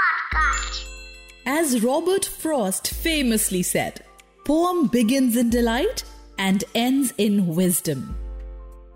Podcast. As Robert Frost famously said, poem begins in delight and ends in wisdom.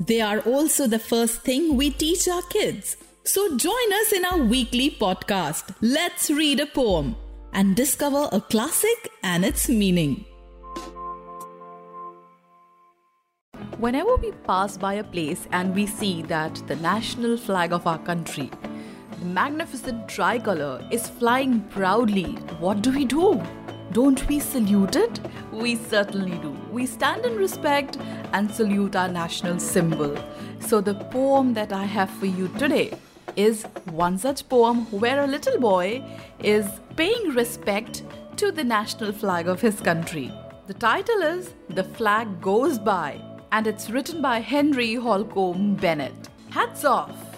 They are also the first thing we teach our kids. So join us in our weekly podcast, Let's Read a Poem, and discover a classic and its meaning. Whenever we pass by a place and we see that the national flag of our country, the magnificent tricolor, is flying proudly, what do we do? Don't we salute it? We certainly do. We stand in respect and salute our national symbol. So, the poem that I have for you today is one such poem where a little boy is paying respect to the national flag of his country. The title is The Flag Goes By and it's written by Henry Holcomb Bennett. Hats off!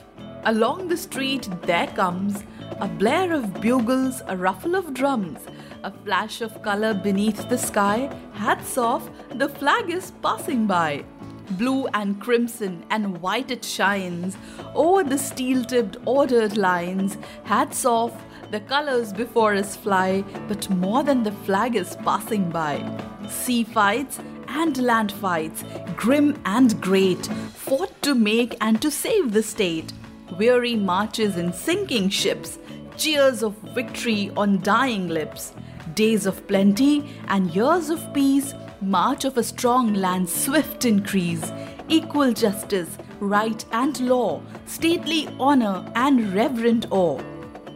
Along the street there comes a blare of bugles, a ruffle of drums, a flash of color beneath the sky. Hats off, the flag is passing by. Blue and crimson and white it shines over the steel tipped ordered lines. Hats off, the colors before us fly, but more than the flag is passing by. Sea fights and land fights, grim and great, fought to make and to save the state. Weary marches in sinking ships, cheers of victory on dying lips. Days of plenty and years of peace, march of a strong land swift increase. Equal justice, right and law, stately honor and reverent awe.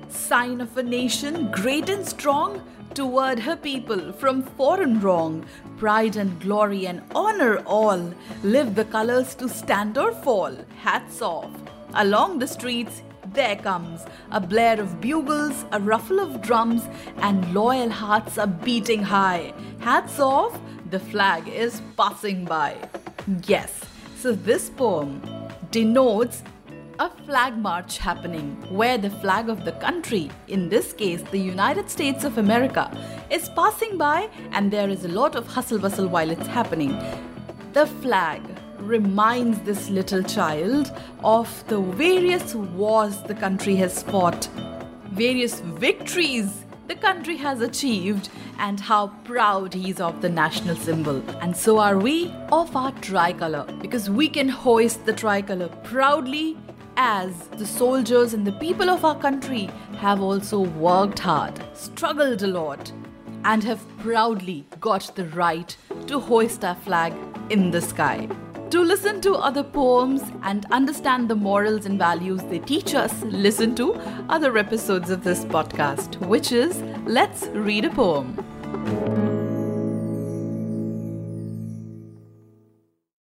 Sign of a nation great and strong toward her people from foreign wrong. Pride and glory and honor all. Live the colors to stand or fall. Hats off. Along the streets, there comes a blare of bugles, a ruffle of drums, and loyal hearts are beating high. Hats off, the flag is passing by. Yes, so this poem denotes a flag march happening where the flag of the country, in this case the United States of America, is passing by and there is a lot of hustle bustle while it's happening. The flag reminds this little child of the various wars the country has fought, various victories the country has achieved, and how proud he is of the national symbol. And so are we of our tricolor because we can hoist the tricolor proudly as the soldiers and the people of our country have also worked hard, struggled a lot, and have proudly got the right to hoist our flag in the sky. To listen to other poems and understand the morals and values they teach us, listen to other episodes of this podcast, which is Let's Read a Poem.